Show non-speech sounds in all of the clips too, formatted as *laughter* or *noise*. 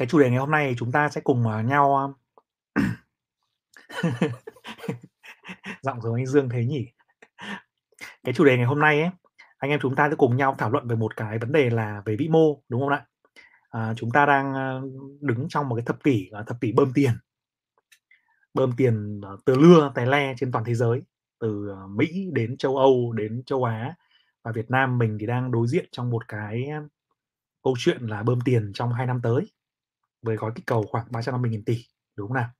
Cái chủ đề ngày hôm nay chúng ta sẽ cùng, à, nhau, à, *laughs* giọng giống anh Dương thế nhỉ? Cái chủ đề ngày hôm nay ấy, anh em chúng ta sẽ cùng nhau thảo luận về một cái vấn đề là về vĩ mô, đúng không ạ? À, chúng ta đang, à, đứng trong một cái thập kỷ, thập kỷ bơm tiền. Bơm tiền, từ lưa tài le trên toàn thế giới, từ, Mỹ đến châu Âu, đến châu Á và Việt Nam mình thì đang đối diện trong một cái, câu chuyện là bơm tiền trong hai năm tới, với gói kích cầu khoảng 350.000 tỷ, đúng không nào?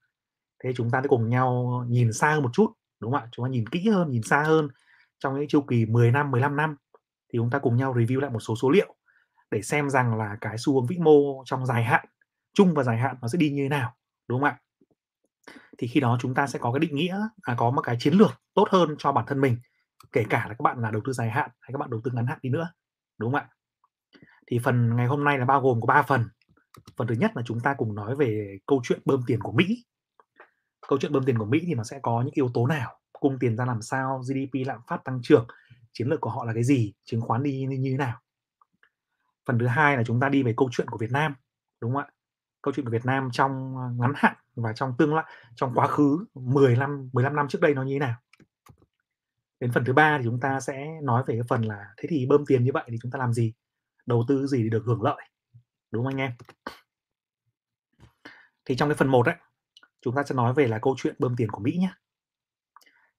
Thế chúng ta sẽ cùng nhau nhìn xa hơn một chút, đúng không ạ? Chúng ta nhìn kỹ hơn, nhìn xa hơn trong cái chu kỳ 10 năm, 15 năm, thì chúng ta cùng nhau review lại một số số liệu để xem rằng là cái xu hướng vĩ mô trong dài hạn, chung và dài hạn nó sẽ đi như thế nào, đúng không ạ? Thì khi đó chúng ta sẽ có cái định nghĩa, à, có một cái chiến lược tốt hơn cho bản thân mình, kể cả là các bạn là đầu tư dài hạn hay các bạn đầu tư ngắn hạn đi nữa, đúng không ạ? Thì phần ngày hôm nay là bao gồm có 3 phần. Phần thứ nhất là chúng ta cùng nói về câu chuyện bơm tiền của Mỹ. Câu chuyện bơm tiền của Mỹ thì nó sẽ có những yếu tố nào, cung tiền ra làm sao, GDP lạm phát tăng trưởng, chiến lược của họ là cái gì, chứng khoán đi như thế nào. Phần thứ hai là chúng ta đi về câu chuyện của Việt Nam, đúng không ạ? Câu chuyện của Việt Nam trong, à, ngắn hạn và trong tương lai trong quá khứ 10 năm, 15 năm trước đây nó như thế nào. Đến phần thứ ba thì chúng ta sẽ nói về cái phần là thế thì bơm tiền như vậy thì chúng ta làm gì? Đầu tư gì để được hưởng lợi, đúng không anh em? Thì trong cái phần 1 ấy, chúng ta sẽ nói về là câu chuyện bơm tiền của Mỹ nhé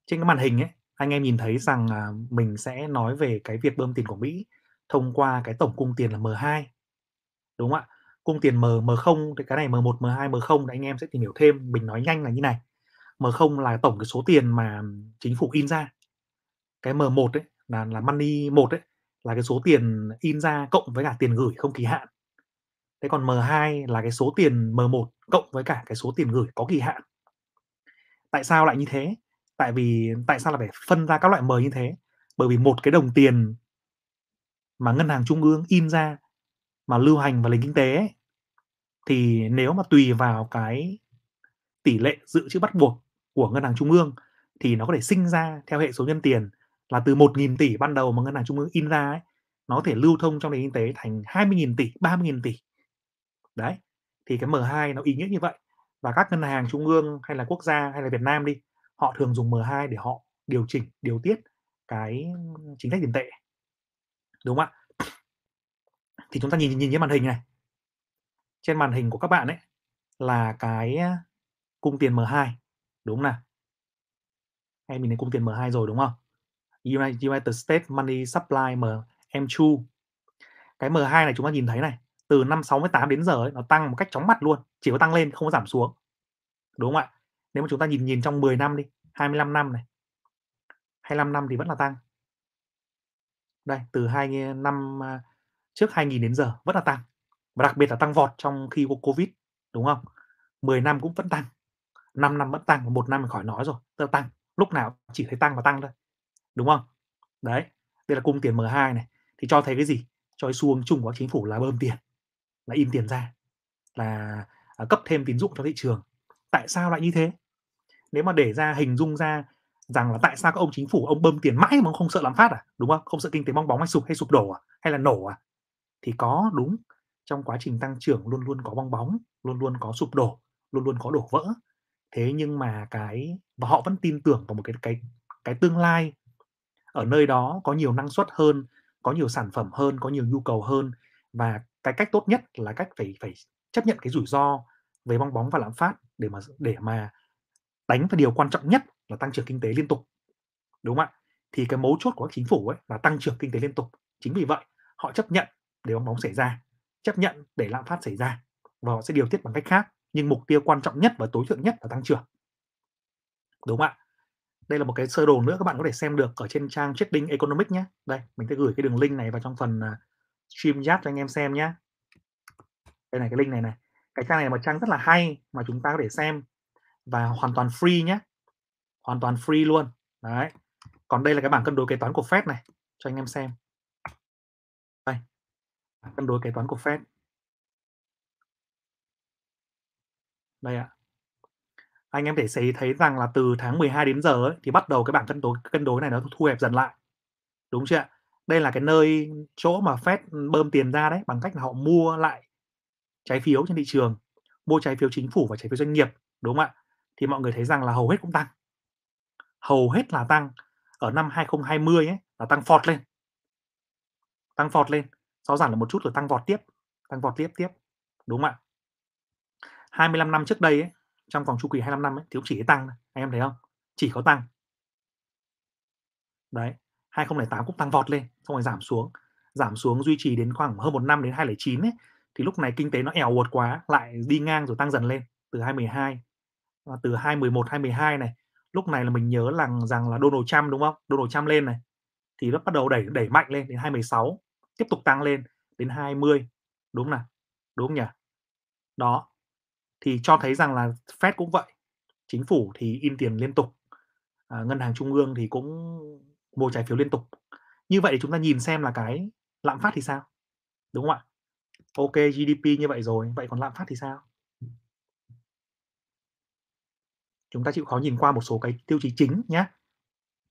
Trên cái màn hình ấy, anh em nhìn thấy rằng, mình sẽ nói về cái việc bơm tiền của Mỹ thông qua cái tổng cung tiền là M2, đúng không ạ? Cung tiền M M0 thì cái này M1, M2, M0 thì anh em sẽ tìm hiểu thêm, mình nói nhanh là như này. M0 là tổng cái số tiền mà chính phủ in ra. Cái M1 ấy là là money 1 ấy, là cái số tiền in ra cộng với cả tiền gửi không kỳ hạn. Thế còn M2 là cái số tiền M1 cộng với cả cái số tiền gửi có kỳ hạn. Tại sao lại như thế? Tại vì tại sao là phải phân ra các loại M như thế? Bởi vì một cái đồng tiền mà ngân hàng trung ương in ra mà lưu hành vào nền kinh tế ấy, thì nếu mà tùy vào cái tỷ lệ dự trữ bắt buộc của ngân hàng trung ương thì nó có thể sinh ra theo hệ số nhân tiền là từ 1.000 tỷ ban đầu mà ngân hàng trung ương in ra ấy, nó có thể lưu thông trong nền kinh tế thành 20.000 tỷ, 30.000 tỷ. Đấy, thì cái M2 nó ý nghĩa như vậy. Và các ngân hàng trung ương hay là quốc gia hay là Việt Nam đi, họ thường dùng M2 để họ điều chỉnh, điều tiết cái chính sách tiền tệ. Đúng không ạ? Thì chúng ta nhìn nhìn trên màn hình này. Trên màn hình của các bạn ấy là cái, cung tiền M2, đúng không nào? Em nhìn thấy cung tiền M2 rồi, đúng không? United States Money Supply M M2. Cái M2 này chúng ta nhìn thấy này, từ năm 68 đến giờ ấy, nó tăng một cách chóng mặt luôn, chỉ có tăng lên không có giảm xuống. Đúng không ạ? Nếu mà chúng ta nhìn nhìn trong 10 năm đi, 25 năm này. 25 năm thì vẫn là tăng. Đây, từ hai năm, à, trước 2000 đến giờ vẫn là tăng. Và đặc biệt là tăng vọt trong khi có Covid, đúng không? 10 năm cũng vẫn tăng, 5 năm vẫn tăng, 1 năm mình khỏi nói rồi, tức là tăng, lúc nào chỉ thấy tăng và tăng thôi, đúng không? Đấy, đây là cung tiền M2 này, thì cho thấy cái gì? Cho cái xu hướng chung của chính phủ là bơm tiền, là in tiền ra, là, à, cấp thêm tín dụng cho thị trường. Tại sao lại như thế? Nếu mà để ra hình dung ra rằng là tại sao các ông chính phủ ông bơm tiền mãi mà ông không sợ lạm phát à, đúng không? Không sợ kinh tế bong bóng hay sụp hay sụp đổ à, hay là nổ à? Thì có, đúng, trong quá trình tăng trưởng luôn luôn có bong bóng, luôn luôn có sụp đổ, luôn luôn có đổ vỡ. Thế nhưng mà cái và họ vẫn tin tưởng vào một cái cái cái tương lai ở nơi đó có nhiều năng suất hơn, có nhiều sản phẩm hơn, có nhiều nhu cầu hơn và cái cách tốt nhất là cách phải phải chấp nhận cái rủi ro về bong bóng và lạm phát để mà để mà đánh vào điều quan trọng nhất là tăng trưởng kinh tế liên tục. Đúng không ạ? Thì cái mấu chốt của các chính phủ ấy là tăng trưởng kinh tế liên tục. Chính vì vậy, họ chấp nhận để bong bóng xảy ra, chấp nhận để lạm phát xảy ra và họ sẽ điều tiết bằng cách khác, nhưng mục tiêu quan trọng nhất và tối thượng nhất là tăng trưởng. Đúng không ạ? Đây là một cái sơ đồ nữa các bạn có thể xem được ở trên trang Trading Economics nhé. Đây, mình sẽ gửi cái đường link này vào trong phần, à, Stream giáp cho anh em xem nhé. Đây này, cái link này này. Cái trang này là một trang rất là hay mà chúng ta có thể xem và hoàn toàn free nhé. Hoàn toàn free luôn. Đấy. Còn đây là cái bảng cân đối kế toán của Fed này, cho anh em xem. Đây. Cân đối kế toán của Fed. Đây ạ. Anh em thể thấy thấy rằng là từ tháng 12 đến giờ ấy, thì bắt đầu cái bảng cân đối cân đối này nó thu hẹp dần lại. Đúng chưa ạ? Đây là cái nơi chỗ mà Fed, bơm tiền ra đấy, bằng cách là họ mua lại trái phiếu trên thị trường, mua trái phiếu chính phủ và trái phiếu doanh nghiệp, đúng không ạ? Thì mọi người thấy rằng là hầu hết cũng tăng. Hầu hết là tăng. Ở năm 2020 ấy, là tăng phọt lên. Tăng phọt lên, sau ràng là một chút rồi tăng vọt tiếp, tăng vọt tiếp tiếp, đúng không ạ? 25 năm trước đây ấy, trong vòng chu kỳ 25 năm ấy, thì cũng chỉ tăng anh em thấy không? Chỉ có tăng. Đấy, 2008 cũng tăng vọt lên, xong rồi giảm xuống, giảm xuống duy trì đến khoảng hơn một năm đến 2009 ấy, thì lúc này kinh tế nó èo uột quá, lại đi ngang rồi tăng dần lên từ 2012. Và từ 2011, 2012 này, lúc này là mình nhớ rằng rằng là Donald Trump, đúng không? Donald Trump lên này, thì nó bắt đầu đẩy đẩy mạnh lên đến 2016, tiếp tục tăng lên đến 20, đúng không nào? Đúng không nhỉ? Đó, thì cho thấy rằng là Fed cũng vậy, chính phủ thì in tiền liên tục, à, ngân hàng trung ương thì cũng mua trái phiếu liên tục. Như vậy thì chúng ta nhìn xem là cái lạm phát thì sao? Đúng không ạ? OK, GDP như vậy rồi, vậy còn lạm phát thì sao? Chúng ta chịu khó nhìn qua một số cái tiêu chí chính nhé.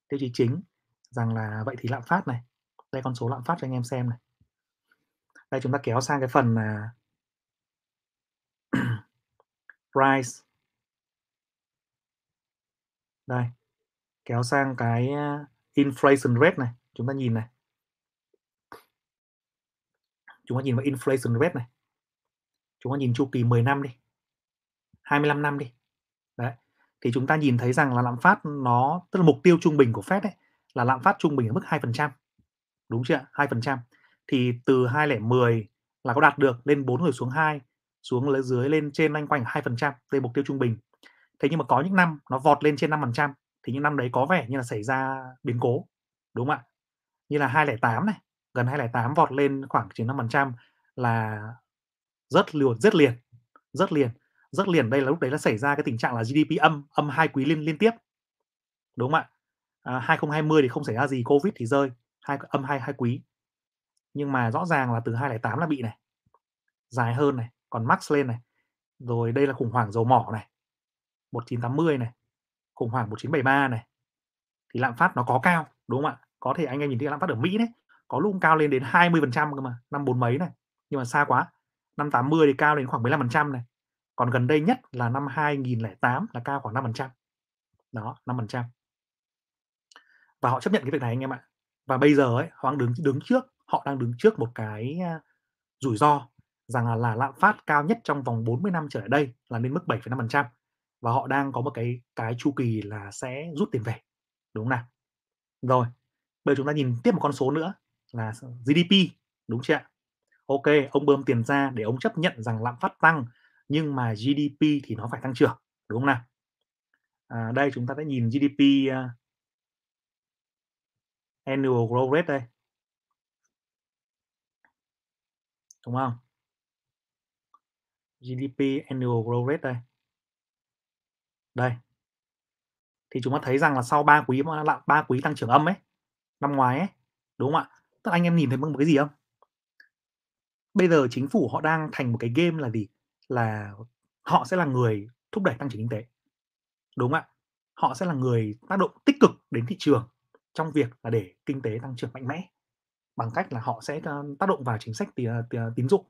Tiêu chí chính rằng là vậy thì lạm phát này, đây con số lạm phát cho anh em xem này. Đây chúng ta kéo sang cái phần là *clears throat* price. Đây, kéo sang cái inflation rate này, chúng ta nhìn này. Chúng ta nhìn vào inflation rate này. Chúng ta nhìn chu kỳ 10 năm đi. 25 năm đi. Đấy. Thì chúng ta nhìn thấy rằng là lạm phát nó tức là mục tiêu trung bình của Fed ấy là lạm phát trung bình ở mức 2%. Đúng chưa 2%. Thì từ 2010 là có đạt được lên 4 rồi xuống 2, xuống dưới lên trên loanh quanh 2%, đây mục tiêu trung bình. Thế nhưng mà có những năm nó vọt lên trên 5%, thì những năm đấy có vẻ như là xảy ra biến cố. Đúng không ạ? Như là 2008 này, gần 2008 vọt lên khoảng 95% là rất liền, rất liền, rất liền. Rất liền đây là lúc đấy là xảy ra cái tình trạng là GDP âm, âm hai quý liên liên tiếp. Đúng không ạ? À, 2020 thì không xảy ra gì, Covid thì rơi, hai âm hai hai quý. Nhưng mà rõ ràng là từ 2008 là bị này. Dài hơn này, còn max lên này. Rồi đây là khủng hoảng dầu mỏ này. 1980 này. Khủng hoảng 1973 này. Thì lạm phát nó có cao, đúng không ạ? Có thể anh em nhìn thấy lạm phát ở Mỹ đấy, có lúc cao lên đến 20% cơ mà, năm bốn mấy này. Nhưng mà xa quá. Năm 80 thì cao đến khoảng 15% này. Còn gần đây nhất là năm 2008 là cao khoảng 5%. Đó, 5%. Và họ chấp nhận cái việc này anh em ạ. Và bây giờ ấy, họ đang đứng đứng trước, họ đang đứng trước một cái rủi ro rằng là, là lạm phát cao nhất trong vòng 40 năm trở lại đây là lên mức 7,5% và họ đang có một cái cái chu kỳ là sẽ rút tiền về. Đúng không nào? Rồi, bây giờ chúng ta nhìn tiếp một con số nữa là GDP, đúng chưa ạ? Ok, ông bơm tiền ra để ông chấp nhận rằng lạm phát tăng nhưng mà GDP thì nó phải tăng trưởng, đúng không nào? À, đây chúng ta sẽ nhìn GDP uh, à, annual growth rate đây. Đúng không? GDP annual growth rate đây. Đây. Thì chúng ta thấy rằng là sau 3 quý mà lạm 3 quý tăng trưởng âm ấy, năm ngoái ấy, đúng không ạ? Tức anh em nhìn thấy một cái gì không? Bây giờ chính phủ họ đang thành một cái game là gì? Là họ sẽ là người thúc đẩy tăng trưởng kinh tế. Đúng không ạ? Họ sẽ là người tác động tích cực đến thị trường trong việc là để kinh tế tăng trưởng mạnh mẽ bằng cách là họ sẽ ờ, tác động vào chính sách ờ, ờ, tín dụng,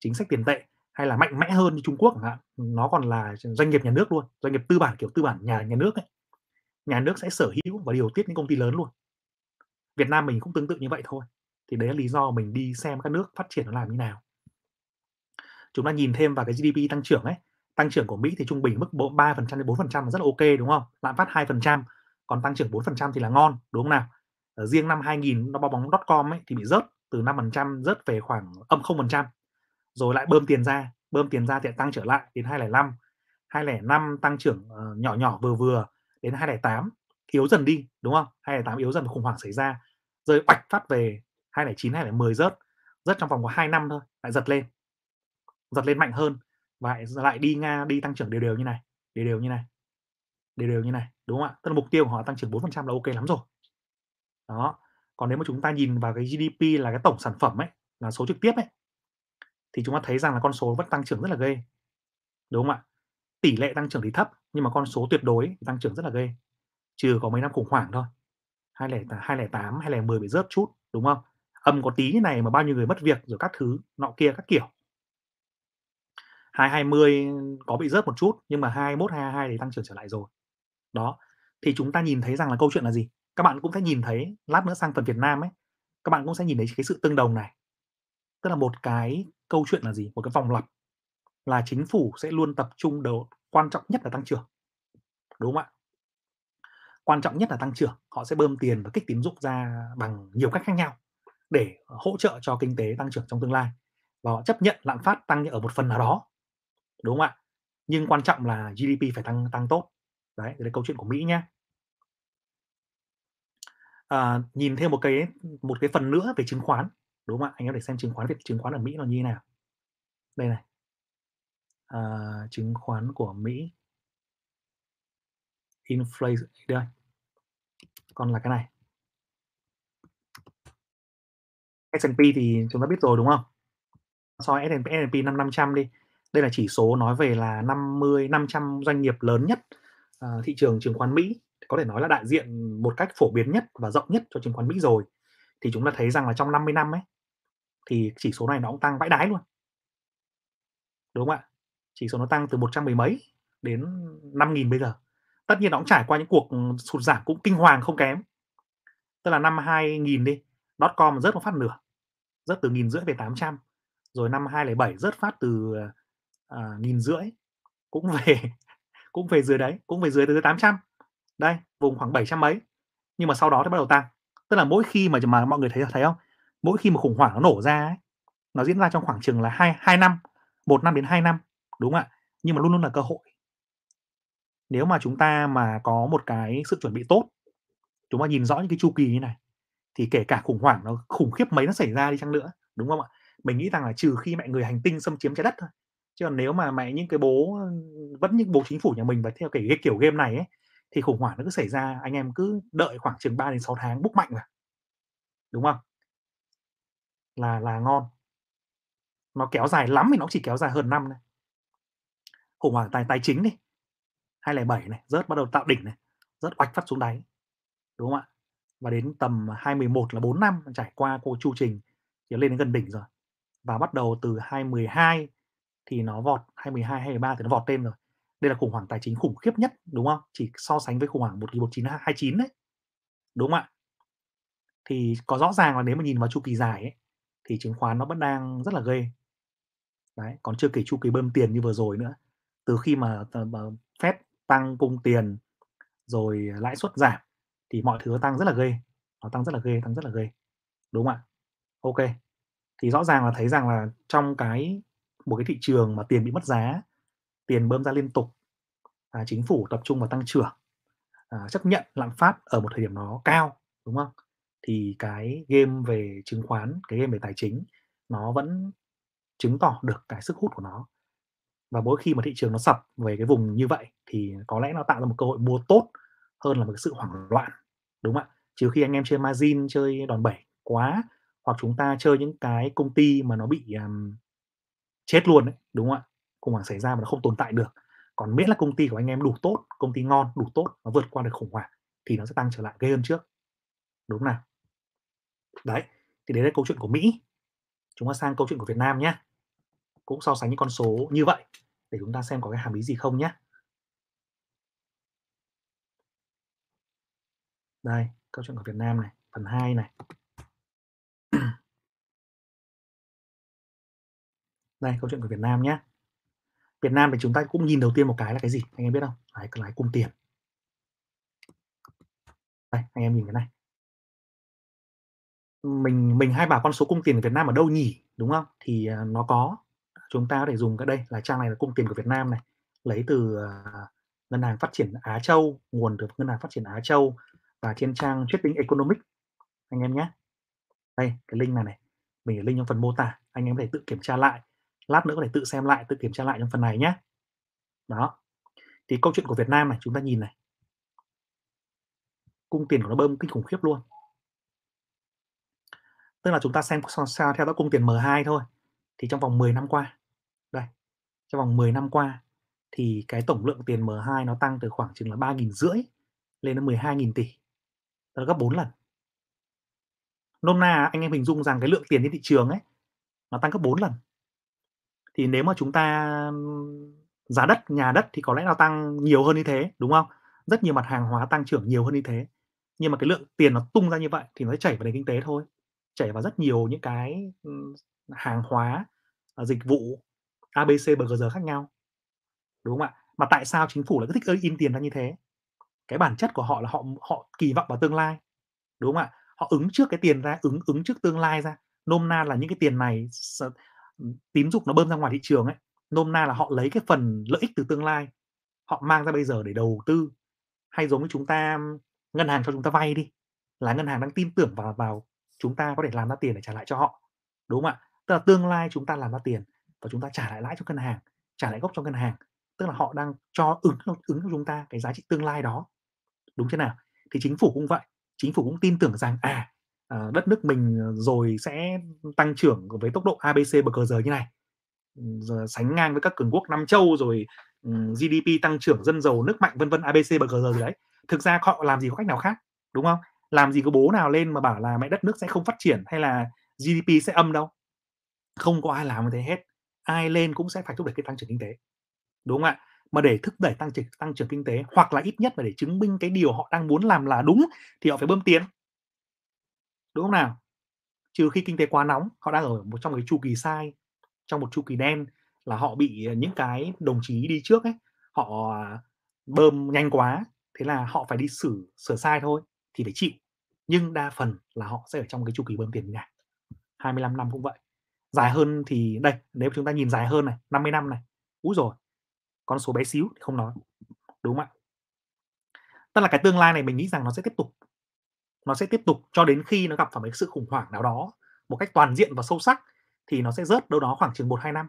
chính sách tiền tệ hay là mạnh mẽ hơn như Trung Quốc chẳng hạn. Nó còn là doanh nghiệp nhà nước luôn, doanh nghiệp tư bản kiểu tư bản nhà nhà nước ấy. Nhà nước sẽ sở hữu và điều tiết những công ty lớn luôn. Việt Nam mình cũng tương tự như vậy thôi. Thì đấy là lý do mình đi xem các nước phát triển nó làm như nào. Chúng ta nhìn thêm vào cái GDP tăng trưởng ấy, tăng trưởng của Mỹ thì trung bình mức 3% đến 4% là rất là ok đúng không? Lạm phát 2%, còn tăng trưởng 4% thì là ngon, đúng không nào? Ở riêng năm 2000 nó bao bóng.com ấy thì bị rớt từ 5% rớt về khoảng âm 0%. Rồi lại bơm tiền ra, bơm tiền ra thì tăng trở lại đến 205. 205 tăng trưởng uh, nhỏ nhỏ vừa vừa đến 208 yếu dần đi đúng không 208 yếu dần khủng hoảng xảy ra rơi bạch phát về 209 210 rớt rớt trong vòng có 2 năm thôi lại giật lên giật lên mạnh hơn và lại đi nga đi tăng trưởng đều đều như này đều đều như này đều đều như này đúng không ạ tức là mục tiêu của họ tăng trưởng 4% là ok lắm rồi đó còn nếu mà chúng ta nhìn vào cái GDP là cái tổng sản phẩm ấy là số trực tiếp ấy thì chúng ta thấy rằng là con số vẫn tăng trưởng rất là ghê đúng không ạ tỷ lệ tăng trưởng thì thấp nhưng mà con số tuyệt đối tăng trưởng rất là ghê trừ có mấy năm khủng hoảng thôi 2008 2010 bị rớt chút đúng không âm có tí như này mà bao nhiêu người mất việc rồi các thứ nọ kia các kiểu 2020 có bị rớt một chút, nhưng mà 21, 22 thì tăng trưởng trở lại rồi. Đó, thì chúng ta nhìn thấy rằng là câu chuyện là gì? Các bạn cũng sẽ nhìn thấy, lát nữa sang phần Việt Nam ấy, các bạn cũng sẽ nhìn thấy cái sự tương đồng này. Tức là một cái câu chuyện là gì? Một cái vòng lặp là chính phủ sẽ luôn tập trung đầu quan trọng nhất là tăng trưởng. Đúng không ạ? Quan trọng nhất là tăng trưởng, họ sẽ bơm tiền và kích tín dụng ra bằng nhiều cách khác nhau để hỗ trợ cho kinh tế tăng trưởng trong tương lai và họ chấp nhận lạm phát tăng ở một phần nào đó. Đúng không ạ? Nhưng quan trọng là GDP phải tăng tăng tốt. Đấy, đây là câu chuyện của Mỹ nhé À, nhìn thêm một cái một cái phần nữa về chứng khoán, đúng không ạ? Anh em để xem chứng khoán Việt chứng khoán ở Mỹ nó như thế nào. Đây này. À, chứng khoán của Mỹ. Inflation đây. Còn là cái này. S&P thì chúng ta biết rồi đúng không? So S&P S&P 5 500 đi. Đây là chỉ số nói về là 50 500 doanh nghiệp lớn nhất uh, thị trường chứng khoán Mỹ có thể nói là đại diện một cách phổ biến nhất và rộng nhất cho chứng khoán Mỹ rồi. Thì chúng ta thấy rằng là trong 50 năm ấy thì chỉ số này nó cũng tăng vãi đái luôn. Đúng không ạ? Chỉ số nó tăng từ 100 mười mấy đến 5.000 bây giờ. Tất nhiên nó cũng trải qua những cuộc ừ, sụt giảm cũng kinh hoàng không kém. Tức là năm 2000 đi, .com rớt một phát nửa. Rớt từ nghìn rưỡi về 800. Rồi năm 2007 rớt phát từ nghìn nghìn rưỡi cũng về *laughs* cũng về dưới đấy, cũng về dưới từ 800. Đây, vùng khoảng 700 mấy. Nhưng mà sau đó thì bắt đầu tăng. Tức là mỗi khi mà mà mọi người thấy thấy không? Mỗi khi mà khủng hoảng nó nổ ra ấy, nó diễn ra trong khoảng chừng là 2 2 năm, 1 năm đến 2 năm, đúng không ạ? Nhưng mà luôn luôn là cơ hội. Nếu mà chúng ta mà có một cái sự chuẩn bị tốt, chúng ta nhìn rõ những cái chu kỳ như này thì kể cả khủng hoảng nó khủng khiếp mấy nó xảy ra đi chăng nữa, đúng không ạ? Mình nghĩ rằng là trừ khi mẹ người hành tinh xâm chiếm trái đất thôi. Chứ còn nếu mà mẹ những cái bố vẫn những bố chính phủ nhà mình và theo cái, cái kiểu game này ấy thì khủng hoảng nó cứ xảy ra, anh em cứ đợi khoảng chừng 3 đến 6 tháng búc mạnh vào. Đúng không? Là là ngon. Nó kéo dài lắm thì nó chỉ kéo dài hơn năm này. Khủng hoảng tài tài chính đi. 2007 này, rớt bắt đầu tạo đỉnh này, rớt oạch phát xuống đáy. Đúng không ạ? Và đến tầm 2011 là 4 năm trải qua cô chu trình thì lên đến gần đỉnh rồi. Và bắt đầu từ 2012 thì nó vọt 2012 2013 thì nó vọt lên rồi. Đây là khủng hoảng tài chính khủng khiếp nhất, đúng không? Chỉ so sánh với khủng hoảng 1929 đấy. Đúng không ạ? Thì có rõ ràng là nếu mà nhìn vào chu kỳ dài ấy thì chứng khoán nó vẫn đang rất là ghê. Đấy, còn chưa kể chu kỳ bơm tiền như vừa rồi nữa. Từ khi mà, ờ, mà phép tăng cung tiền rồi lãi suất giảm thì mọi thứ tăng rất là ghê. Nó tăng rất là ghê, tăng rất là ghê. Đúng không ạ? Ok. Thì rõ ràng là thấy rằng là trong cái một cái thị trường mà tiền bị mất giá, tiền bơm ra liên tục, à, chính phủ tập trung vào tăng trưởng, à, chấp nhận lạm phát ở một thời điểm nó cao, đúng không? Thì cái game về chứng khoán, cái game về tài chính nó vẫn chứng tỏ được cái sức hút của nó. Và mỗi khi mà thị trường nó sập về cái vùng như vậy thì có lẽ nó tạo ra một cơ hội mua tốt hơn là một cái sự hoảng loạn, đúng không ạ? Trừ khi anh em chơi margin, chơi đòn bẩy quá hoặc chúng ta chơi những cái công ty mà nó bị um, chết luôn đấy, đúng không ạ? Khủng hoảng xảy ra mà nó không tồn tại được. Còn miễn là công ty của anh em đủ tốt, công ty ngon, đủ tốt, nó vượt qua được khủng hoảng thì nó sẽ tăng trở lại gây hơn trước. Đúng không nào? Đấy, thì đấy là câu chuyện của Mỹ. Chúng ta sang câu chuyện của Việt Nam nhé. Cũng so sánh những con số như vậy để chúng ta xem có cái hàm ý gì không nhé. Đây, câu chuyện của Việt Nam này, phần 2 này. *clears throat* Đây, câu chuyện của Việt Nam nhé. Việt Nam thì chúng ta cũng nhìn đầu tiên một cái là cái gì? Anh em biết không? Đấy, cái lái cung tiền. Đây, anh em nhìn cái này. Mình mình hay bảo con số cung tiền của Việt Nam ở đâu nhỉ? Đúng không? Thì uh, nó có. Chúng ta có thể dùng cái đây là trang này là cung tiền của Việt Nam này. Lấy từ uh, Ngân hàng Phát triển Á Châu, nguồn từ Ngân hàng Phát triển Á Châu và trên trang Trading Economic anh em nhé. Đây, cái link này này. Mình để link trong phần mô tả, anh em có thể tự kiểm tra lại lát nữa có thể tự xem lại tự kiểm tra lại trong phần này nhé đó thì câu chuyện của Việt Nam này chúng ta nhìn này cung tiền của nó bơm kinh khủng khiếp luôn tức là chúng ta xem sao theo dõi cung tiền M2 thôi. Thì trong vòng 10 năm qua đây trong vòng 10 năm qua thì cái tổng lượng tiền M2 nó tăng từ khoảng chừng là 3.000 rưỡi lên đến 12.000 tỷ. Tức là gấp 4 lần. Nôm na anh em hình dung rằng cái lượng tiền trên thị trường ấy nó tăng gấp 4 lần. Thì nếu mà chúng ta giá đất, nhà đất thì có lẽ nó tăng nhiều hơn như thế, đúng không? Rất nhiều mặt hàng hóa tăng trưởng nhiều hơn như thế. Nhưng mà cái lượng tiền nó tung ra như vậy thì nó chảy vào nền kinh tế thôi, chảy vào rất nhiều những cái, hàng hóa, à, dịch vụ abc bgr khác nhau. Đúng không ạ? Mà tại sao chính phủ lại cứ thích in tiền ra như thế? Cái bản chất của họ là họ họ kỳ vọng vào tương lai, đúng không ạ? Họ ứng trước cái tiền ra, ứng ứng trước tương lai ra. Nôm na là những cái tiền này tín dụng nó bơm ra ngoài thị trường ấy, nôm na là họ lấy cái phần lợi ích từ tương lai, họ mang ra bây giờ để đầu tư. Hay giống như chúng ta ngân hàng cho chúng ta vay đi, là ngân hàng đang tin tưởng vào vào chúng ta có thể làm ra tiền để trả lại cho họ, đúng không ạ? Tức là tương lai chúng ta làm ra tiền và chúng ta trả lại lãi cho ngân hàng, trả lại gốc cho ngân hàng, tức là họ đang cho ứng ứng cho chúng ta cái giá trị tương lai đó, đúng thế nào? Thì chính phủ cũng vậy, chính phủ cũng tin tưởng rằng, à, ờ, đất nước mình, ờ, rồi sẽ tăng trưởng với tốc độ abc bậc cờ giờ như này, rồi sánh ngang với các cường quốc Nam Châu, rồi, ừ, GDP tăng trưởng, dân giàu, nước mạnh, vân vân, abc bậc cờ giờ gì đấy. Thực ra họ làm gì có cách nào khác, đúng không? Làm gì có bố nào lên mà bảo là "Mẹ đất nước sẽ không phát triển" hay là "GDP sẽ âm" đâu. Không có ai làm như thế hết, ai lên cũng sẽ phải thúc đẩy cái tăng trưởng kinh tế, đúng không ạ? Mà để thúc đẩy tăng trưởng tăng trưởng kinh tế, hoặc là ít nhất là để chứng minh cái điều họ đang muốn làm là đúng thì họ phải bơm tiền. Đúng không nào? Trừ khi kinh tế quá nóng, họ đang ở một trong một cái chu kỳ sai, trong một chu kỳ đen là họ bị, những cái đồng chí đi trước ấy, họ, bơm nhanh quá, thế là họ phải đi xử sửa sai thôi, thì phải chịu. Nhưng đa phần là họ sẽ ở trong cái chu kỳ bơm tiền như này, 25 năm cũng vậy. Dài hơn thì đây, nếu chúng ta nhìn dài hơn này, 50 năm này, úi rồi con số bé xíu thì không nói, đúng không ạ? Tức là cái tương lai này mình nghĩ rằng nó sẽ tiếp tục. Nó sẽ tiếp tục cho đến khi nó gặp phải một cái sự khủng hoảng nào đó một cách toàn diện và sâu sắc thì nó sẽ rớt đâu đó khoảng chừng 1-2 năm.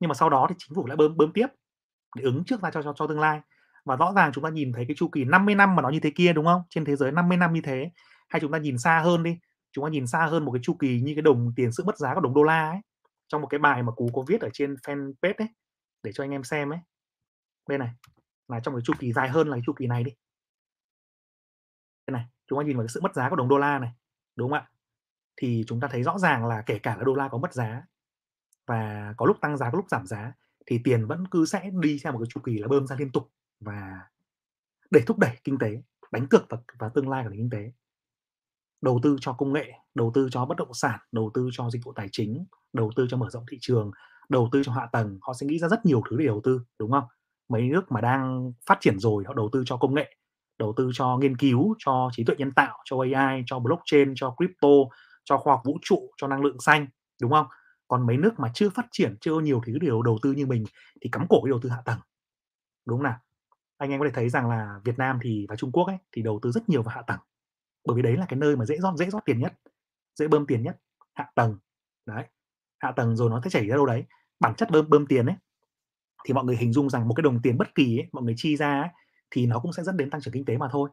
Nhưng mà sau đó thì chính phủ lại bơm bơm tiếp để ứng trước ra cho cho cho tương lai. Và rõ ràng chúng ta nhìn thấy cái chu kỳ 50 năm mà nó như thế kia, đúng không? Trên thế giới 50 năm như thế. Hay chúng ta nhìn xa hơn đi, chúng ta nhìn xa hơn một cái chu kỳ như cái đồng tiền sự mất giá của đồng đô la ấy, trong một cái bài mà Cú có viết ở trên fanpage ấy, để cho anh em xem ấy. Đây này, là trong cái chu kỳ dài hơn là cái chu kỳ này đi. Đây này, chúng ta nhìn vào cái sự mất giá của đồng đô la này, đúng không ạ? Thì chúng ta thấy rõ ràng là kể cả là đô la có mất giá và có lúc tăng giá, có lúc giảm giá thì tiền vẫn cứ sẽ đi theo một cái chu kỳ là bơm ra liên tục và để thúc đẩy kinh tế, đánh cược vào vào tương lai của nền kinh tế. Đầu tư cho công nghệ, đầu tư cho bất động sản, đầu tư cho dịch vụ tài chính, đầu tư cho mở rộng thị trường, đầu tư cho hạ tầng, họ sẽ nghĩ ra rất nhiều thứ để đầu tư, đúng không? Mấy nước mà đang phát triển rồi họ đầu tư cho công nghệ, đầu tư cho nghiên cứu, cho trí tuệ nhân tạo, cho AI, cho blockchain, cho crypto, cho khoa học vũ trụ, cho năng lượng xanh, đúng không? Còn mấy nước mà chưa phát triển, chưa có nhiều thứ để đầu tư như mình thì cắm cổ cái đầu tư hạ tầng. Đúng không nào? Anh em có thể thấy rằng là Việt Nam thì và Trung Quốc ấy, thì đầu tư rất nhiều vào hạ tầng. Bởi vì đấy là cái nơi mà dễ rót dễ rót tiền nhất, dễ bơm tiền nhất, hạ tầng. Đấy, hạ tầng rồi nó sẽ chảy ra đâu đấy. Bản chất bơm bơm tiền ấy, thì mọi người hình dung rằng một cái đồng tiền bất kỳ ấy, mọi người chi ra ấy, thì nó cũng sẽ dẫn đến tăng trưởng kinh tế mà thôi,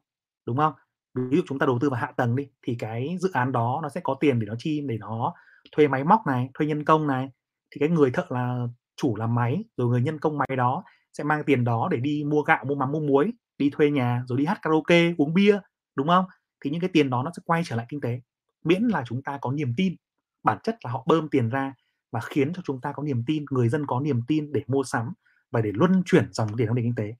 đúng không? Ví dụ chúng ta đầu tư vào hạ tầng đi, thì cái dự án đó nó sẽ có tiền để nó chi để nó thuê máy móc này, thuê nhân công này, thì cái người thợ là chủ làm máy, rồi người nhân công máy đó sẽ mang tiền đó để đi mua gạo, mua mắm, mua muối, đi thuê nhà, rồi đi hát karaoke, uống bia, đúng không? Thì những cái tiền đó nó sẽ quay trở lại kinh tế, miễn là chúng ta có niềm tin. Bản chất là họ bơm tiền ra và khiến cho chúng ta có niềm tin, người dân có niềm tin để mua sắm và để luân chuyển dòng tiền trong nền kinh tế.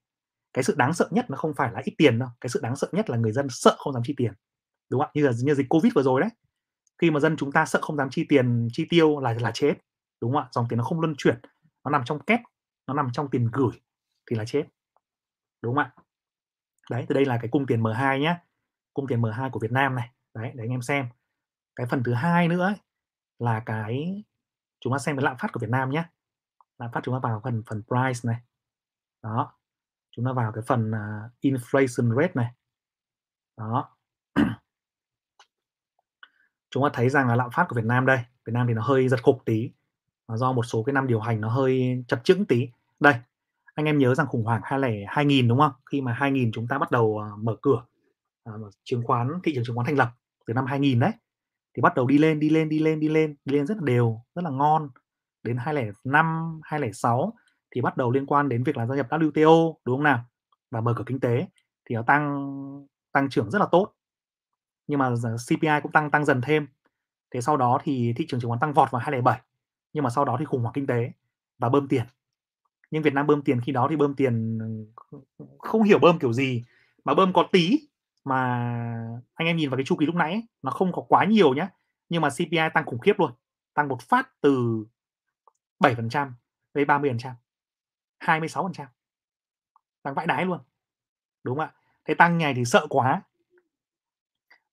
Cái sự đáng sợ nhất nó không phải là ít tiền đâu, cái sự đáng sợ nhất là người dân sợ không dám chi tiền, đúng không ạ? Như là như dịch Covid vừa rồi đấy, khi mà dân chúng ta sợ không dám chi tiền, chi tiêu là là chết, đúng không ạ? Dòng tiền nó không luân chuyển, nó nằm trong kép, nó nằm trong tiền gửi thì là chết. Đúng không ạ? Đấy, thì đây là cái cung tiền M2 nhé cung tiền M2 của Việt Nam này, đấy, để anh em xem. Cái phần thứ hai nữa ấy, là cái chúng ta xem cái lạm phát của Việt Nam nhé. Lạm phát chúng ta vào phần phần price này. Đó. Chúng ta vào cái phần, uh, inflation rate này. Đó. *clears throat* Chúng ta thấy rằng là lạm phát của Việt Nam đây, Việt Nam thì nó hơi giật khục tí, là do một số cái năm điều hành nó hơi chập chững tí. Đây, anh em nhớ rằng khủng hoảng 20 2000, đúng không? Khi mà 2000 chúng ta bắt đầu, à, mở cửa, à, chứng khoán thị trường chứng khoán thành lập từ năm 2000 đấy, thì bắt đầu đi lên, đi lên, đi lên, đi lên, đi lên rất là đều, rất là ngon. Đến 2005, 2006 thì bắt đầu liên quan đến việc là gia nhập WTO, đúng không nào? Và mở cửa kinh tế thì nó tăng tăng trưởng rất là tốt. Nhưng mà CPI cũng tăng tăng dần thêm. Thế sau đó thì thị trường chứng khoán tăng vọt vào 2007, nhưng mà sau đó thì khủng hoảng kinh tế và bơm tiền. Nhưng Việt Nam bơm tiền khi đó thì bơm tiền, ừ, không hiểu bơm kiểu gì, mà bơm có tí, mà anh em nhìn vào cái chu kỳ lúc nãy ấy, nó không có quá nhiều nhé nhưng mà CPI tăng khủng khiếp luôn, tăng một phát từ 7% lên 30%, 26%. Tăng vãi đái luôn. Đúng không ạ? Thế tăng ngày thì sợ quá.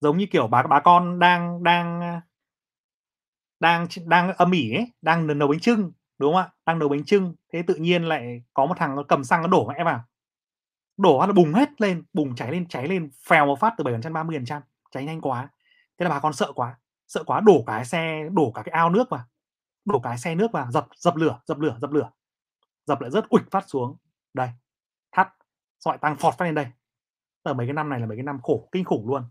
Giống như kiểu bà bà con đang đang đang đang âm ỉ ấy, đang nấu bánh trưng đúng không ạ? Đang nấu bánh trưng thế tự nhiên lại có một thằng nó cầm xăng nó đổ mẹ vào. Đổ phát là bùng hết lên, bùng cháy lên, cháy lên, phèo một phát từ 7% 30%, cháy nhanh quá. Thế là bà con sợ quá, sợ quá đổ cái xe, đổ cả cái ao nước vào. Đổ cái xe nước vào, dập dập lửa, dập lửa, dập lửa. Dập lại rất ủịch phát xuống. Đây, thắt, xong tăng phọt phát lên đây. Ở mấy cái năm này là mấy cái năm khổ kinh khủng luôn.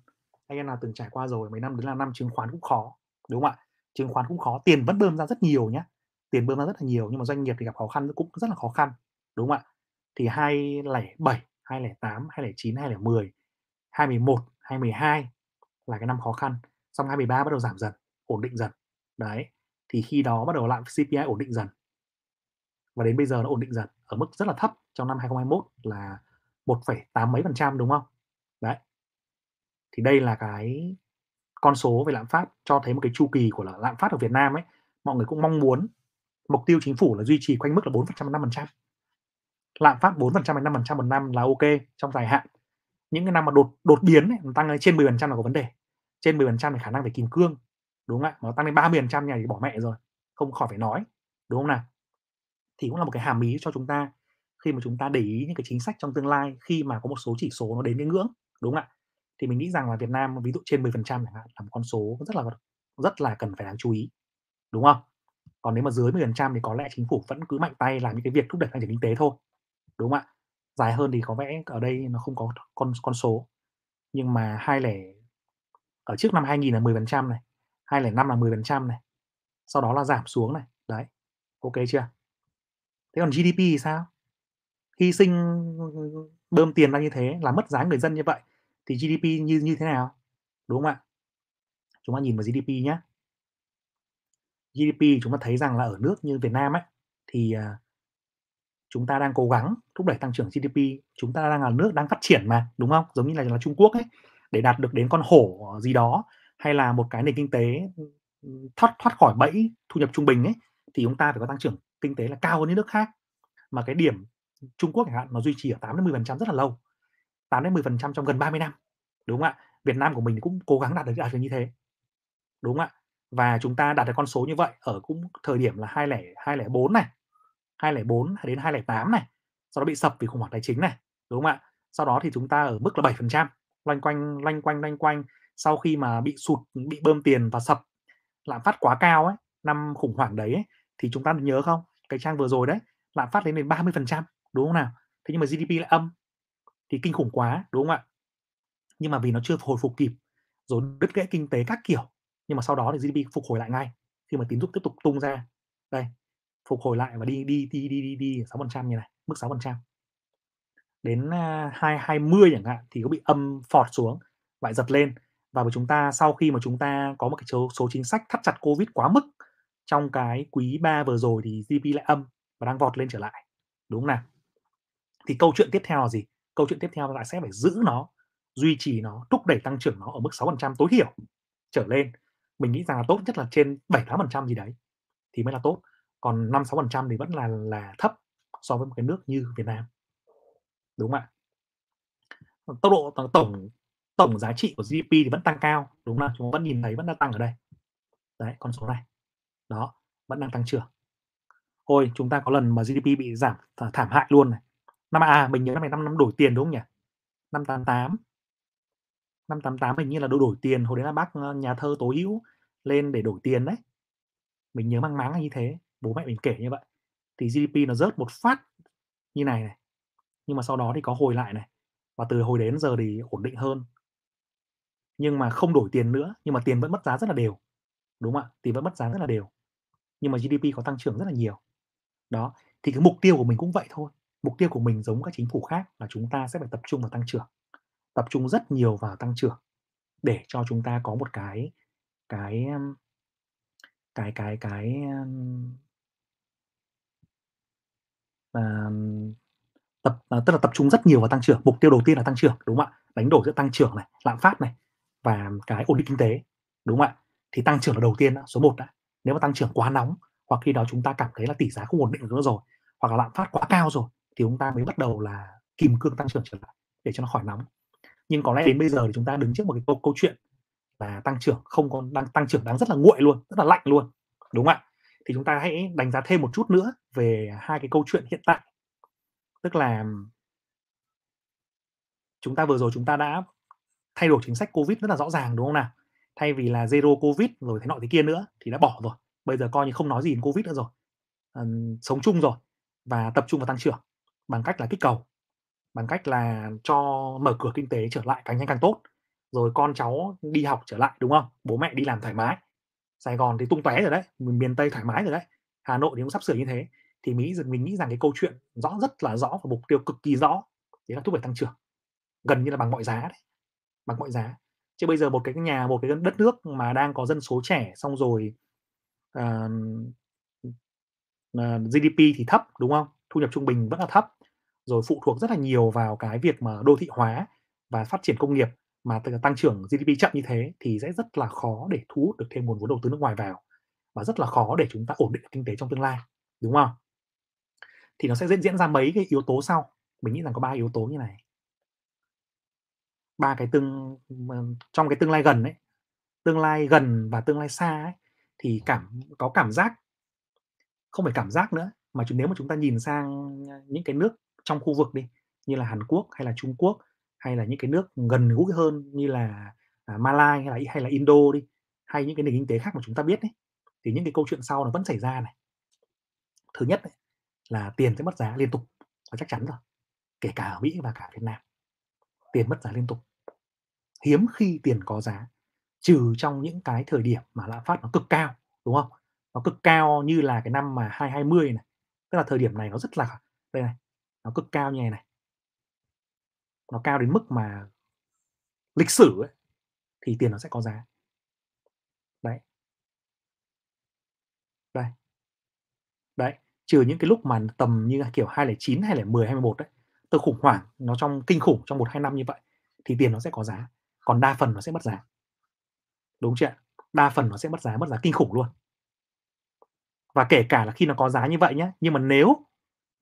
Anh em nào từng trải qua rồi, mấy năm đấy là năm chứng khoán cũng khó, đúng không ạ? Chứng khoán cũng khó, tiền vẫn bơm ra rất nhiều nhá. Tiền bơm ra rất là nhiều nhưng mà doanh nghiệp thì gặp khó khăn cũng rất là khó khăn, đúng không ạ? Thì 2007, 2008, 2009, 2010, 2011, 2012 là cái năm khó khăn, xong 2013 bắt đầu giảm dần, ổn định dần. Đấy, thì khi đó bắt đầu lại CPI ổn định dần. Và đến bây giờ nó ổn định dần ở mức rất là thấp trong năm 2021 là 1,8 mấy phần trăm đúng không? Đấy. Thì đây là cái con số về lạm phát cho thấy một cái chu kỳ của lạm phát ở Việt Nam ấy, mọi người cũng mong muốn mục tiêu chính phủ là duy trì quanh mức là 4% 5%. Lạm phát 4% đến 5% một năm là ok trong dài hạn. Những cái năm mà đột đột biến ấy, tăng lên trên 10% là có vấn đề. Trên 10% thì khả năng phải kìm cương. Đúng không ạ? Mà tăng lên 30% nhà thì bỏ mẹ rồi, không khỏi phải nói. Đúng không nào? Thì cũng là một cái hàm ý cho chúng ta khi mà chúng ta để ý những cái chính sách trong tương lai khi mà có một số chỉ số nó đến cái ngưỡng, đúng không ạ? Thì mình nghĩ rằng là Việt Nam ví dụ trên 10% chẳng hạn là một con số rất là rất là cần phải đáng chú ý. Đúng không? Còn nếu mà dưới 10% thì có lẽ chính phủ vẫn cứ mạnh tay làm những cái việc thúc đẩy tăng trưởng kinh tế thôi. Đúng không ạ? Dài hơn thì có vẻ ở đây nó không có con con số. Nhưng mà 20 ở trước năm 2000 là 10% này, 2005 là 10% này. Sau đó là giảm xuống này, đấy. Ok chưa? Thế còn GDP thì sao? Hy sinh bơm tiền ra như thế, là mất giá người dân như vậy thì GDP như như thế nào? Đúng không ạ? Chúng ta nhìn vào GDP nhé. GDP chúng ta thấy rằng là ở nước như Việt Nam ấy thì uh, chúng ta đang cố gắng thúc đẩy tăng trưởng GDP, chúng ta đang là nước đang phát triển mà, đúng không? Giống như là là Trung Quốc ấy để đạt được đến con hổ gì đó hay là một cái nền kinh tế thoát thoát khỏi bẫy thu nhập trung bình ấy thì chúng ta phải có tăng trưởng kinh tế là cao hơn những nước khác. Mà cái điểm Trung Quốc chẳng hạn nó duy trì ở 8 đến 10% rất là lâu. 8 đến 10% trong gần 30 năm. Đúng không ạ? Việt Nam của mình cũng cố gắng đạt được đạt được như thế. Đúng không ạ? Và chúng ta đạt được con số như vậy ở cũng thời điểm là 20 204 này, 204 đến 208 này. Sau đó bị sập vì khủng hoảng tài chính này, đúng không ạ? Sau đó thì chúng ta ở mức là 7%, loanh quanh loanh quanh loanh quanh sau khi mà bị sụt bị bơm tiền và sập lạm phát quá cao ấy, năm khủng hoảng đấy ấy, thì chúng ta nhớ không? Cái trang vừa rồi đấy, lạm phát lên đến 30%, đúng không nào? Thế nhưng mà GDP lại âm thì kinh khủng quá, đúng không ạ? Nhưng mà vì nó chưa hồi phục kịp, rồi đứt gãy kinh tế các kiểu, nhưng mà sau đó thì GDP phục hồi lại ngay khi mà tín dụng tiếp tục tung ra. Đây, phục hồi lại và đi đi đi đi đi đi 6% như này, mức 6%. Đến à, uh, 2020 chẳng hạn thì có bị âm phọt xuống, lại giật lên và chúng ta sau khi mà chúng ta có một cái số, số chính sách thắt chặt Covid quá mức trong cái quý 3 vừa rồi thì GDP lại âm và đang vọt lên trở lại. Đúng không nào? Thì câu chuyện tiếp theo là gì? Câu chuyện tiếp theo là sẽ phải giữ nó, duy trì nó, thúc đẩy tăng trưởng nó ở mức 6% tối thiểu trở lên. Mình nghĩ rằng là tốt nhất là trên 7-8% gì đấy thì mới là tốt. Còn 5-6% thì vẫn là là thấp so với một cái nước như Việt Nam. Đúng không ạ? Tốc độ tổng tổng giá trị của GDP thì vẫn tăng cao, đúng không? Chúng ta vẫn nhìn thấy vẫn đang tăng ở đây. Đấy, con số này. Đó, vẫn đang tăng trưởng. Ôi, chúng ta có lần mà GDP bị giảm thảm hại luôn này. Năm à, mình nhớ năm này năm năm đổi tiền đúng không nhỉ? Năm 88. Năm 88 hình như là đổi đổi tiền, hồi đấy là bác ờ, nhà thơ Tố Hữu lên để đổi tiền đấy. Mình nhớ mang máng là như thế, bố mẹ mình kể như vậy. Thì GDP nó rớt một phát như này này. Nhưng mà sau đó thì có hồi lại này. Và từ hồi đến giờ thì ổn định hơn. Nhưng mà không đổi tiền nữa, nhưng mà tiền vẫn mất giá rất là đều. Đúng không ạ? Tiền vẫn mất giá rất là đều. Nhưng mà GDP có tăng trưởng rất là nhiều. Đó, thì cái mục tiêu của mình cũng vậy thôi. Mục tiêu của mình giống các chính phủ khác là chúng ta sẽ phải tập trung vào tăng trưởng. Tập trung rất nhiều vào tăng trưởng để cho chúng ta có một cái cái cái cái cái à, tập à, tức là tập trung rất nhiều vào tăng trưởng. Mục tiêu đầu tiên là tăng trưởng, đúng không ạ? Đánh đổi giữa tăng trưởng này, lạm phát này và cái ổn định kinh tế, đúng không ạ? Thì tăng trưởng là đầu tiên số 1 đã. Nếu mà tăng trưởng quá nóng hoặc khi đó chúng ta cảm thấy là tỷ giá không ổn định nữa rồi, hoặc là lạm phát quá cao rồi thì chúng ta mới bắt đầu là kìm cương tăng trưởng trở lại để cho nó khỏi nóng. Nhưng có lẽ đến bây giờ thì chúng ta đứng trước một cái câu, câu chuyện là tăng trưởng không còn đang tăng trưởng đang rất là nguội luôn, rất là lạnh luôn, đúng không ạ? Thì chúng ta hãy đánh giá thêm một chút nữa về hai cái câu chuyện hiện tại. Tức là chúng ta vừa rồi chúng ta đã thay đổi chính sách Covid rất là rõ ràng đúng không nào? Thay vì là zero Covid rồi thế nọ thế kia nữa thì đã bỏ rồi. Bây giờ coi như không nói gì đến Covid nữa rồi. à, sống chung rồi và tập trung vào tăng trưởng bằng cách là kích cầu, bằng cách là cho mở cửa kinh tế trở lại càng nhanh càng tốt. Rồi con cháu đi học trở lại đúng không? Bố mẹ đi làm thoải mái. Sài Gòn thì tung tóe rồi đấy, miền Tây thoải mái rồi đấy. Hà Nội thì cũng sắp sửa như thế. Thì mình nghĩ rằng mình nghĩ rằng cái câu chuyện rõ rất là rõ và mục tiêu cực kỳ rõ đấy là thúc đẩy tăng trưởng. Gần như là bằng mọi giá đấy, bằng mọi giá. Chứ bây giờ một cái nhà, một cái đất nước mà đang có dân số trẻ xong rồi, uh, GDP thì thấp, đúng không? Thu nhập trung bình vẫn là thấp, rồi phụ thuộc rất là nhiều vào cái việc mà đô thị hóa và phát triển công nghiệp mà tăng trưởng GDP chậm như thế thì sẽ rất là khó để thu hút được thêm nguồn vốn đầu tư nước ngoài vào và rất là khó để chúng ta ổn định kinh tế trong tương lai, đúng không? Thì nó sẽ diễn diễn ra mấy cái yếu tố sau, mình nghĩ rằng có ba yếu tố như này. Ba cái tương trong cái tương lai gần ấy, tương lai gần và tương lai xa ấy, thì cảm có cảm giác không phải cảm giác nữa, mà chúng nếu mà chúng ta nhìn sang, à, những cái nước trong khu vực đi, như là Hàn Quốc hay là Trung Quốc, hay là những cái nước gần gũi hơn như là, à, Malai hay là hay là Indo đi, hay những cái nền kinh tế khác mà chúng ta biết ấy, thì những cái câu chuyện sau nó vẫn xảy ra này. Thứ nhất ấy, là tiền sẽ mất giá liên tục, và chắc chắn rồi, kể cả ở Mỹ và cả Việt Nam. Tiền mất giá liên tục. Hiếm khi tiền có giá, trừ trong những cái thời điểm mà lạm phát nó cực cao, đúng không? Nó cực cao như là cái năm mà 2020 này, tức là thời điểm này nó rất là đây này, nó cực cao như này này. Nó cao đến mức mà lịch sử ấy, thì tiền nó sẽ có giá. Đấy. Đây. Đấy, trừ những cái lúc mà tầm như là, kiểu, 209, 210, 21 đấy, từ khủng hoảng nó trong kinh khủng trong 1-2 năm như vậy, thì tiền nó sẽ có giá, còn đa phần nó sẽ mất giá. Đúng chưa? Đa phần nó sẽ mất giá, mất giá kinh khủng luôn. Và kể cả là khi nó có giá như vậy nhé, nhưng mà nếu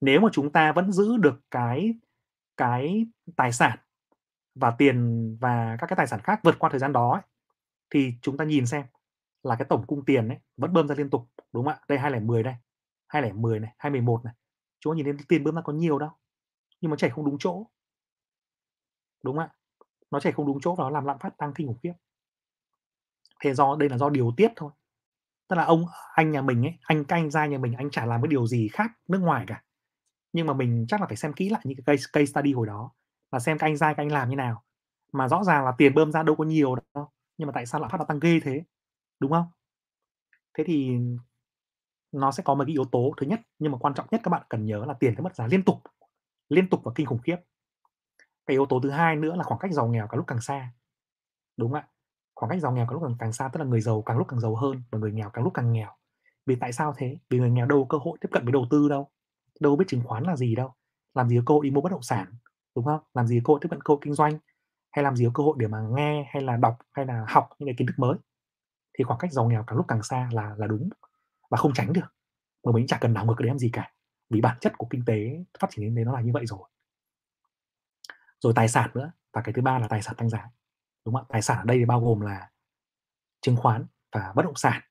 nếu mà chúng ta vẫn giữ được cái cái tài sản và tiền và các cái tài sản khác vượt qua thời gian đó ấy, thì chúng ta nhìn xem là cái tổng cung tiền ấy vẫn bơm ra liên tục, đúng không ạ? Đây 2010 đây, 2010 này, 2011 này, chúng ta nhìn thấy tiền bơm ra có nhiều đâu, nhưng mà chảy không đúng chỗ. Đúng không ạ? Nó chảy không đúng chỗ và nó làm lạm phát tăng kinh khủng khiếp. Thế do đây là do điều tiết thôi. Tức là ông anh nhà mình ấy, anh canh ra gia nhà mình, anh chả làm cái điều gì khác nước ngoài cả. Nhưng mà mình chắc là phải xem kỹ lại những cái case case study hồi đó, và xem các anh gia các anh làm như nào. Mà rõ ràng là tiền bơm ra đâu có nhiều đâu, nhưng mà tại sao lạm phát nó tăng ghê thế, đúng không? Thế thì nó sẽ có mấy cái yếu tố, thứ nhất, nhưng mà quan trọng nhất các bạn cần nhớ là tiền sẽ mất giá liên tục, liên tục và kinh khủng khiếp. Cái yếu tố thứ hai nữa là khoảng cách giàu nghèo càng lúc càng xa. Đúng không ạ? Khoảng cách giàu nghèo càng lúc càng càng xa, tức là người giàu càng lúc càng giàu hơn và người nghèo càng lúc càng nghèo. Vì tại sao thế? Vì người nghèo đâu có cơ hội tiếp cận với đầu tư đâu, đâu biết chứng khoán là gì đâu, làm gì có cơ hội đi mua bất động sản, đúng không? Làm gì có cơ hội tiếp cận cơ hội kinh doanh, hay làm gì có cơ hội để mà nghe hay là đọc hay là học những cái kiến thức mới. Thì khoảng cách giàu nghèo càng lúc càng xa là là đúng và không tránh được. Mà mình chả cần đảo ngược cái đấy làm gì cả, vì bản chất của kinh tế, phát triển kinh tế nó là như vậy rồi. Rồi tài sản nữa, và cái thứ ba là tài sản tăng giá. Đúng không ạ? Tài sản ở đây thì bao gồm là chứng khoán và bất động sản.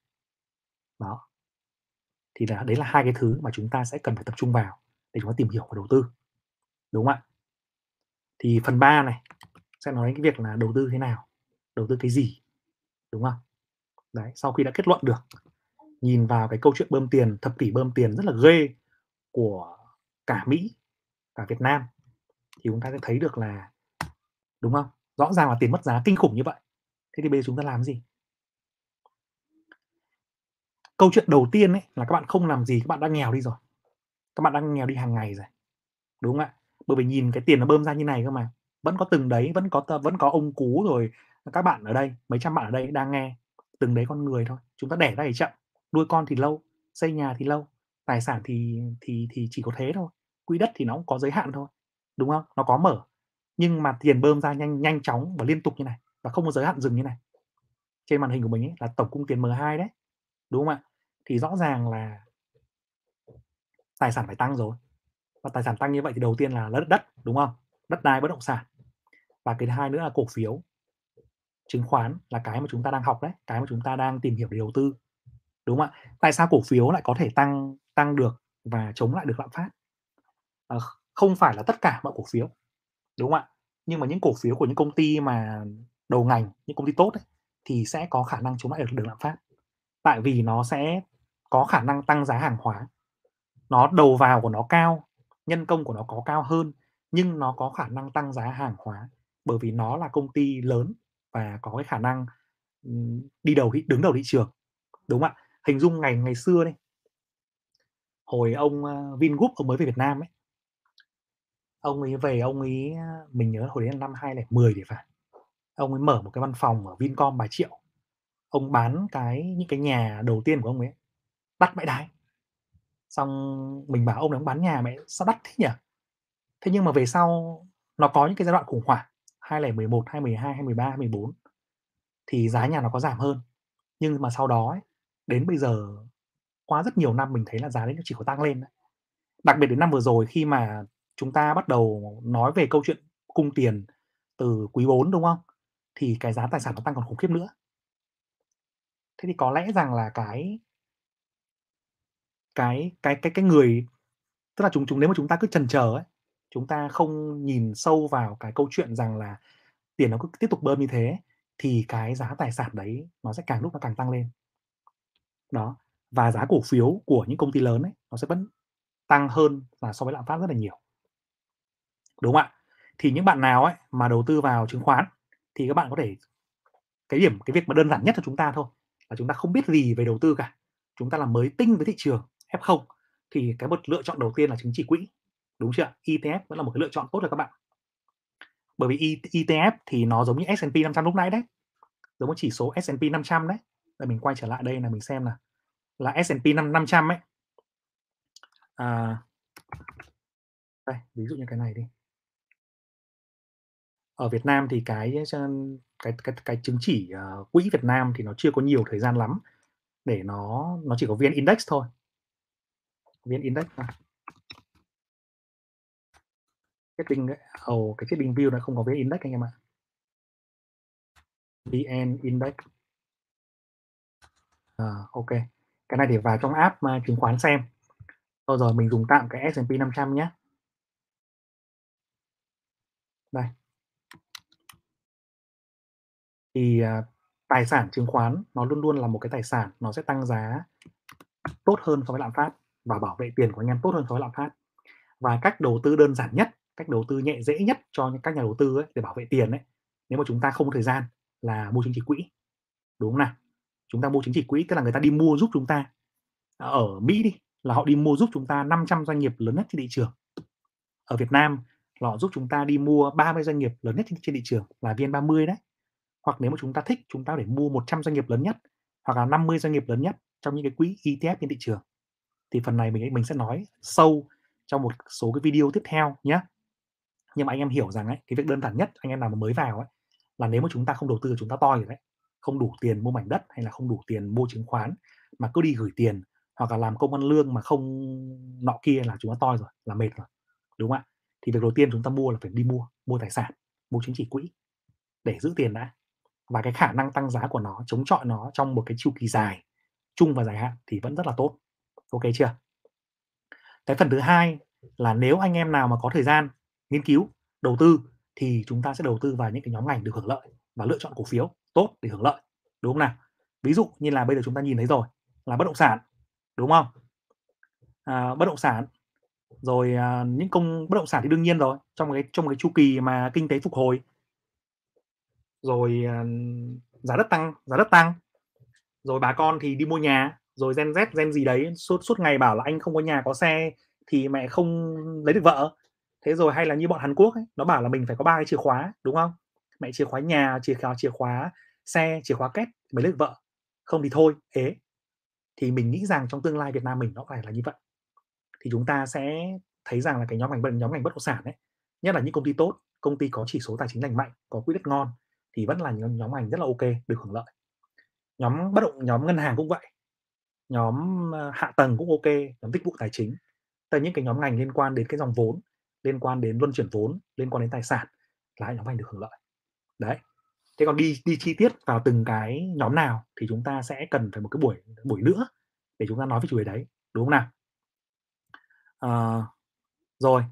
Đó. Thì là đấy là hai cái thứ mà chúng ta sẽ cần phải tập trung vào để chúng ta tìm hiểu và đầu tư. Đúng không ạ? Thì phần 3 này sẽ nói đến cái việc là đầu tư thế nào, đầu tư cái gì, đúng không? Đấy, sau khi đã kết luận được, nhìn vào cái câu chuyện bơm tiền, thập kỷ bơm tiền rất là ghê của cả Mỹ, cả Việt Nam thì chúng ta sẽ thấy được là đúng không? Rõ ràng là tiền mất giá kinh khủng như vậy. Thế thì bây giờ chúng ta làm gì? Câu chuyện đầu tiên ấy là các bạn không làm gì, các bạn đang nghèo đi rồi. Các bạn đang nghèo đi hàng ngày rồi. Đúng không ạ? Bởi vì nhìn cái tiền nó bơm ra như này cơ mà. Vẫn có từng đấy, vẫn có vẫn có ông Cú rồi các bạn ở đây, mấy trăm bạn ở đây đang nghe, từng đấy con người thôi. Chúng ta đẻ ra thì chậm, nuôi con thì lâu, xây nhà thì lâu, tài sản thì thì thì chỉ có thế thôi. quỹ đất thì nó cũng có giới hạn thôi, đúng không? Nó có mở, nhưng mà tiền bơm ra nhanh nhanh chóng và liên tục như này, và không có giới hạn dừng như này. Trên màn hình của mình ấy là tổng cung tiền M2 đấy, đúng không ạ? Thì rõ ràng là tài sản phải tăng rồi. Và tài sản tăng như vậy thì đầu tiên là đất đất, đúng không? Đất đai, bất động sản. Và cái thứ hai nữa là cổ phiếu. Chứng khoán là cái mà chúng ta đang học đấy, cái mà chúng ta đang tìm hiểu để đầu tư. Đúng không ạ? Tại sao cổ phiếu lại có thể tăng tăng được và chống lại được lạm phát? à, không phải là tất cả mọi cổ phiếu, đúng không ạ? Nhưng mà những cổ phiếu của những công ty mà đầu ngành, những công ty tốt ấy, thì sẽ có khả năng chống lại được được lạm phát. Tại vì nó sẽ có khả năng tăng giá hàng hóa. Nó đầu vào của nó cao, nhân công của nó có cao hơn, nhưng nó có khả năng tăng giá hàng hóa, bởi vì nó là công ty lớn và có cái khả năng, đi đầu thị đứng đầu thị trường, đúng không ạ? Hình dung ngày ngày xưa đi hồi ông, ờ, Vingroup ông mới về Việt Nam ấy. Ông ấy về ông ấy, ờ, mình nhớ hồi đấy năm 2010 thì phải. Ông ấy mở một cái văn phòng ở Vincom vài triệu. Ông bán cái những cái nhà đầu tiên của ông ấy, đắt vãi đái. Xong mình bảo ông này bán nhà mẹ sao đắt thế nhỉ? Thế nhưng mà về sau nó có những cái giai đoạn khủng hoảng 2011, 2012, 2013, 2014 thì giá nhà nó có giảm hơn. Nhưng mà sau đó ấy, đến bây giờ qua rất nhiều năm mình thấy là giá đấy nó chỉ có tăng lên. Đặc biệt đến năm vừa rồi khi mà chúng ta bắt đầu nói về câu chuyện cung tiền từ quý 4, đúng không? Thì cái giá tài sản nó tăng còn khủng khiếp nữa. Thế thì có lẽ rằng là cái cái cái cái cái người tức là chúng chúng nếu mà chúng ta cứ chần chờ ấy, chúng ta không nhìn sâu vào cái câu chuyện rằng là tiền nó cứ tiếp tục bơm như thế, thì cái giá tài sản đấy nó sẽ càng lúc nó càng tăng lên. Đó, và giá cổ phiếu của những công ty lớn ấy, nó sẽ vẫn tăng hơn là so với lạm phát rất là nhiều. Đúng không ạ? Thì những bạn nào ấy mà đầu tư vào chứng khoán thì các bạn có thể cái điểm cái việc mà đơn giản nhất cho chúng ta thôi là chúng ta không biết gì về đầu tư cả. Chúng ta là mới tinh với thị trường F0 thì cái một lựa chọn đầu tiên là chứng chỉ quỹ, đúng chưa? ETF vẫn là một cái lựa chọn tốt cho các bạn. Bởi vì ETF thì nó giống như S&P 500 lúc nãy đấy, giống như chỉ số S&P 500 đấy. Là mình quay trở lại đây là mình xem là là S&P 5 500 ấy. À đây, ví dụ như cái này đi. Ở Việt Nam thì cái cái cái cái chứng chỉ, uh, quỹ Việt Nam thì nó chưa có nhiều thời gian lắm để nó nó chỉ có VN Index thôi viên Index thôi. Setting ấy, ồ, cái setting view nó không có viên Index anh em ạ. VN Index. À, ok. Cái này để vào trong app, mà chứng khoán xem. sau rồi mình dùng tạm cái S&P 500 nhá. Đây. Thì, à, tài sản chứng khoán nó luôn luôn là một cái tài sản nó sẽ tăng giá tốt hơn so với lạm phát và bảo vệ tiền của anh em tốt hơn so với lạm phát. Và cách đầu tư đơn giản nhất, cách đầu tư nhẹ dễ nhất cho những các nhà đầu tư ấy để bảo vệ tiền ấy, nếu mà chúng ta không có thời gian là mua chứng chỉ quỹ. Đúng không nào? Chúng ta mua chứng chỉ quỹ tức là người ta đi mua giúp chúng ta. À, ở Mỹ đi, là họ đi mua giúp chúng ta 500 doanh nghiệp lớn nhất trên thị trường. Ở Việt Nam là họ giúp chúng ta đi mua 30 doanh nghiệp lớn nhất trên trên thị trường là VN30 đấy. Hoặc nếu mà chúng ta thích, chúng ta để mua 100 doanh nghiệp lớn nhất, hoặc là 50 doanh nghiệp lớn nhất trong những cái quỹ ETF trên thị trường. Thì phần này mình mình sẽ nói sâu trong một số cái video tiếp theo nhé Nhưng mà anh em hiểu rằng ấy, cái việc đơn giản nhất anh em nào mà mới vào ấy, là nếu mà chúng ta không đầu tư chúng ta toi rồi đấy. Không đủ tiền mua mảnh đất hay là không đủ tiền mua chứng khoán mà cứ đi gửi tiền hoặc là làm công ăn lương mà không nọ kia là chúng ta toi rồi, là mệt rồi. Đúng không ạ? Thì việc đầu tiên chúng ta mua là phải đi mua, mua tài sản, mua chứng chỉ quỹ để giữ tiền đã. Và cái khả năng tăng giá của nó, chống chọi nó trong một cái chu kỳ dài, trung và dài hạn thì vẫn rất là tốt. OK chưa? Cái phần thứ hai là nếu anh em nào mà có thời gian nghiên cứu, đầu tư thì chúng ta sẽ đầu tư vào những cái nhóm ngành được hưởng lợi và lựa chọn cổ phiếu tốt để hưởng lợi, đúng không nào? Ví dụ như là bây giờ chúng ta nhìn thấy rồi, là bất động sản, đúng không? À, bất động sản, rồi, à, những công bất động sản thì đương nhiên rồi, trong cái trong cái chu kỳ mà kinh tế phục hồi. Rồi, à, giá đất tăng giá đất tăng. Rồi bà con thì đi mua nhà, rồi Gen Z, Gen gì đấy suốt suốt ngày bảo là "Anh không có nhà có xe thì mẹ không lấy được vợ." Thế rồi hay là như bọn Hàn Quốc ấy, nó bảo là mình phải có ba cái chìa khóa, đúng không? Mẹ chìa khóa nhà, chìa khóa chìa khóa xe, chìa khóa két mới lấy được vợ, không thì thôi, ế. Thì mình nghĩ rằng trong tương lai Việt Nam mình nó phải là như vậy. Thì chúng ta sẽ thấy rằng là cái nhóm ngành bất nhóm ngành bất động sản ấy, nhất là những công ty tốt, công ty có chỉ số tài chính lành mạnh, có quỹ đất ngon thì vẫn là những nhóm ngành rất là OK, được hưởng lợi. Nhóm bất động nhóm ngân hàng cũng vậy, nhóm, hạ tầng cũng OK, nhóm dịch vụ tài chính. tại những cái nhóm ngành liên quan đến cái dòng vốn, liên quan đến luân chuyển vốn, liên quan đến tài sản là hai nhóm ngành được hưởng lợi. Đấy. Thế còn đi đi chi tiết vào từng cái nhóm nào thì chúng ta sẽ cần phải một cái buổi buổi nữa để chúng ta nói về chủ đề đấy, đúng không nào? à, rồi,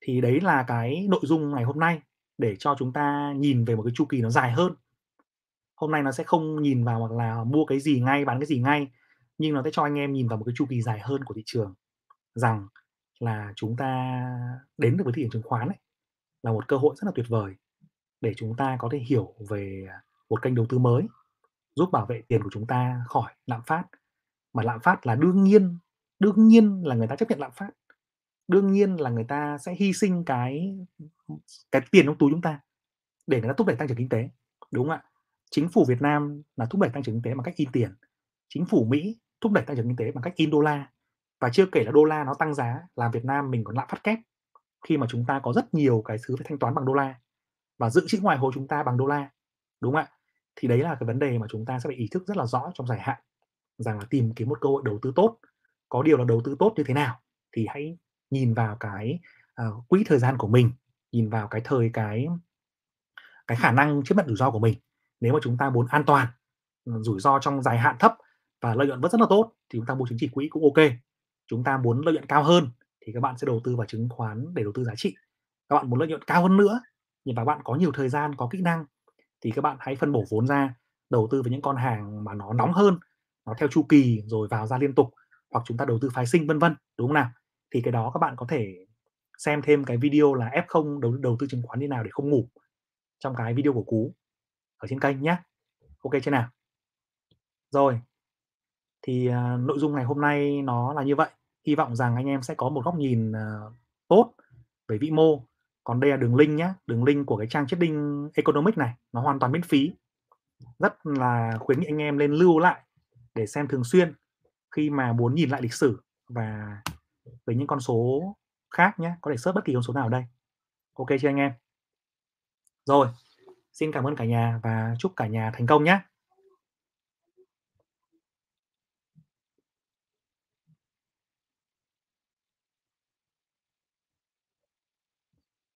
thì đấy là cái nội dung ngày hôm nay để cho chúng ta nhìn về một cái chu kỳ nó dài hơn. Hôm nay nó sẽ không nhìn vào hoặc là mua cái gì ngay, bán cái gì ngay, nhưng nó sẽ cho anh em nhìn vào một cái chu kỳ dài hơn của thị trường, rằng là chúng ta đến được với thị trường chứng khoán ấy, là một cơ hội rất là tuyệt vời để chúng ta có thể hiểu về, một kênh đầu tư mới, giúp bảo vệ tiền của chúng ta khỏi lạm phát. Mà lạm phát là đương nhiên, đương nhiên là người ta chấp nhận lạm phát. Đương nhiên là người ta sẽ hy sinh cái, cái tiền trong túi chúng ta để người ta thúc đẩy tăng trưởng kinh tế, đúng không ạ? Chính phủ Việt Nam là thúc đẩy tăng trưởng kinh tế bằng cách in tiền, chính phủ Mỹ thúc đẩy tăng trưởng kinh tế bằng cách in đô la. Và chưa kể là đô la nó tăng giá làm Việt Nam mình còn lạm phát kép, khi mà chúng ta có rất nhiều cái thứ phải thanh toán bằng đô la và dự trữ ngoại hối chúng ta bằng đô la, đúng không ạ? Thì đấy là cái vấn đề mà chúng ta sẽ phải ý thức rất là rõ trong dài hạn, rằng là tìm kiếm một cơ hội đầu tư tốt. Có điều là đầu tư tốt như thế nào thì hãy nhìn vào cái, uh, quỹ thời gian của mình, nhìn vào cái thời cái cái khả năng chấp nhận rủi ro của mình. Nếu mà chúng ta muốn an toàn, rủi ro trong dài hạn thấp và lợi nhuận vẫn rất là tốt thì chúng ta mua chứng chỉ quỹ cũng OK. Chúng ta muốn lợi nhuận cao hơn thì các bạn sẽ đầu tư vào chứng khoán để đầu tư giá trị. Các bạn muốn lợi nhuận cao hơn nữa, nhưng mà bạn có nhiều thời gian, có kỹ năng thì các bạn hãy phân bổ vốn ra, đầu tư vào những con hàng mà nó nóng hơn, nó theo chu kỳ rồi vào ra liên tục, hoặc chúng ta đầu tư phái sinh, vân vân, đúng không nào? Thì cái đó các bạn có thể xem thêm cái video là F0 đầu đầu tư chứng khoán như nào để không ngủ trong cái video của Cú ở trên kênh nhé OK chưa nào? Rồi. Thì, à, nội dung ngày hôm nay nó là như vậy. Hy vọng rằng anh em sẽ có một góc nhìn, ờ, tốt về vĩ mô. Còn đây là đường link nhé, đường link của cái trang Trading Economic này, nó hoàn toàn miễn phí. Rất là khuyến nghị anh em lên lưu lại để xem thường xuyên khi mà muốn nhìn lại lịch sử và về những con số khác nhé, có thể search bất kỳ con số nào ở đây. OK chưa anh em? Rồi, xin cảm ơn cả nhà và chúc cả nhà thành công nhé.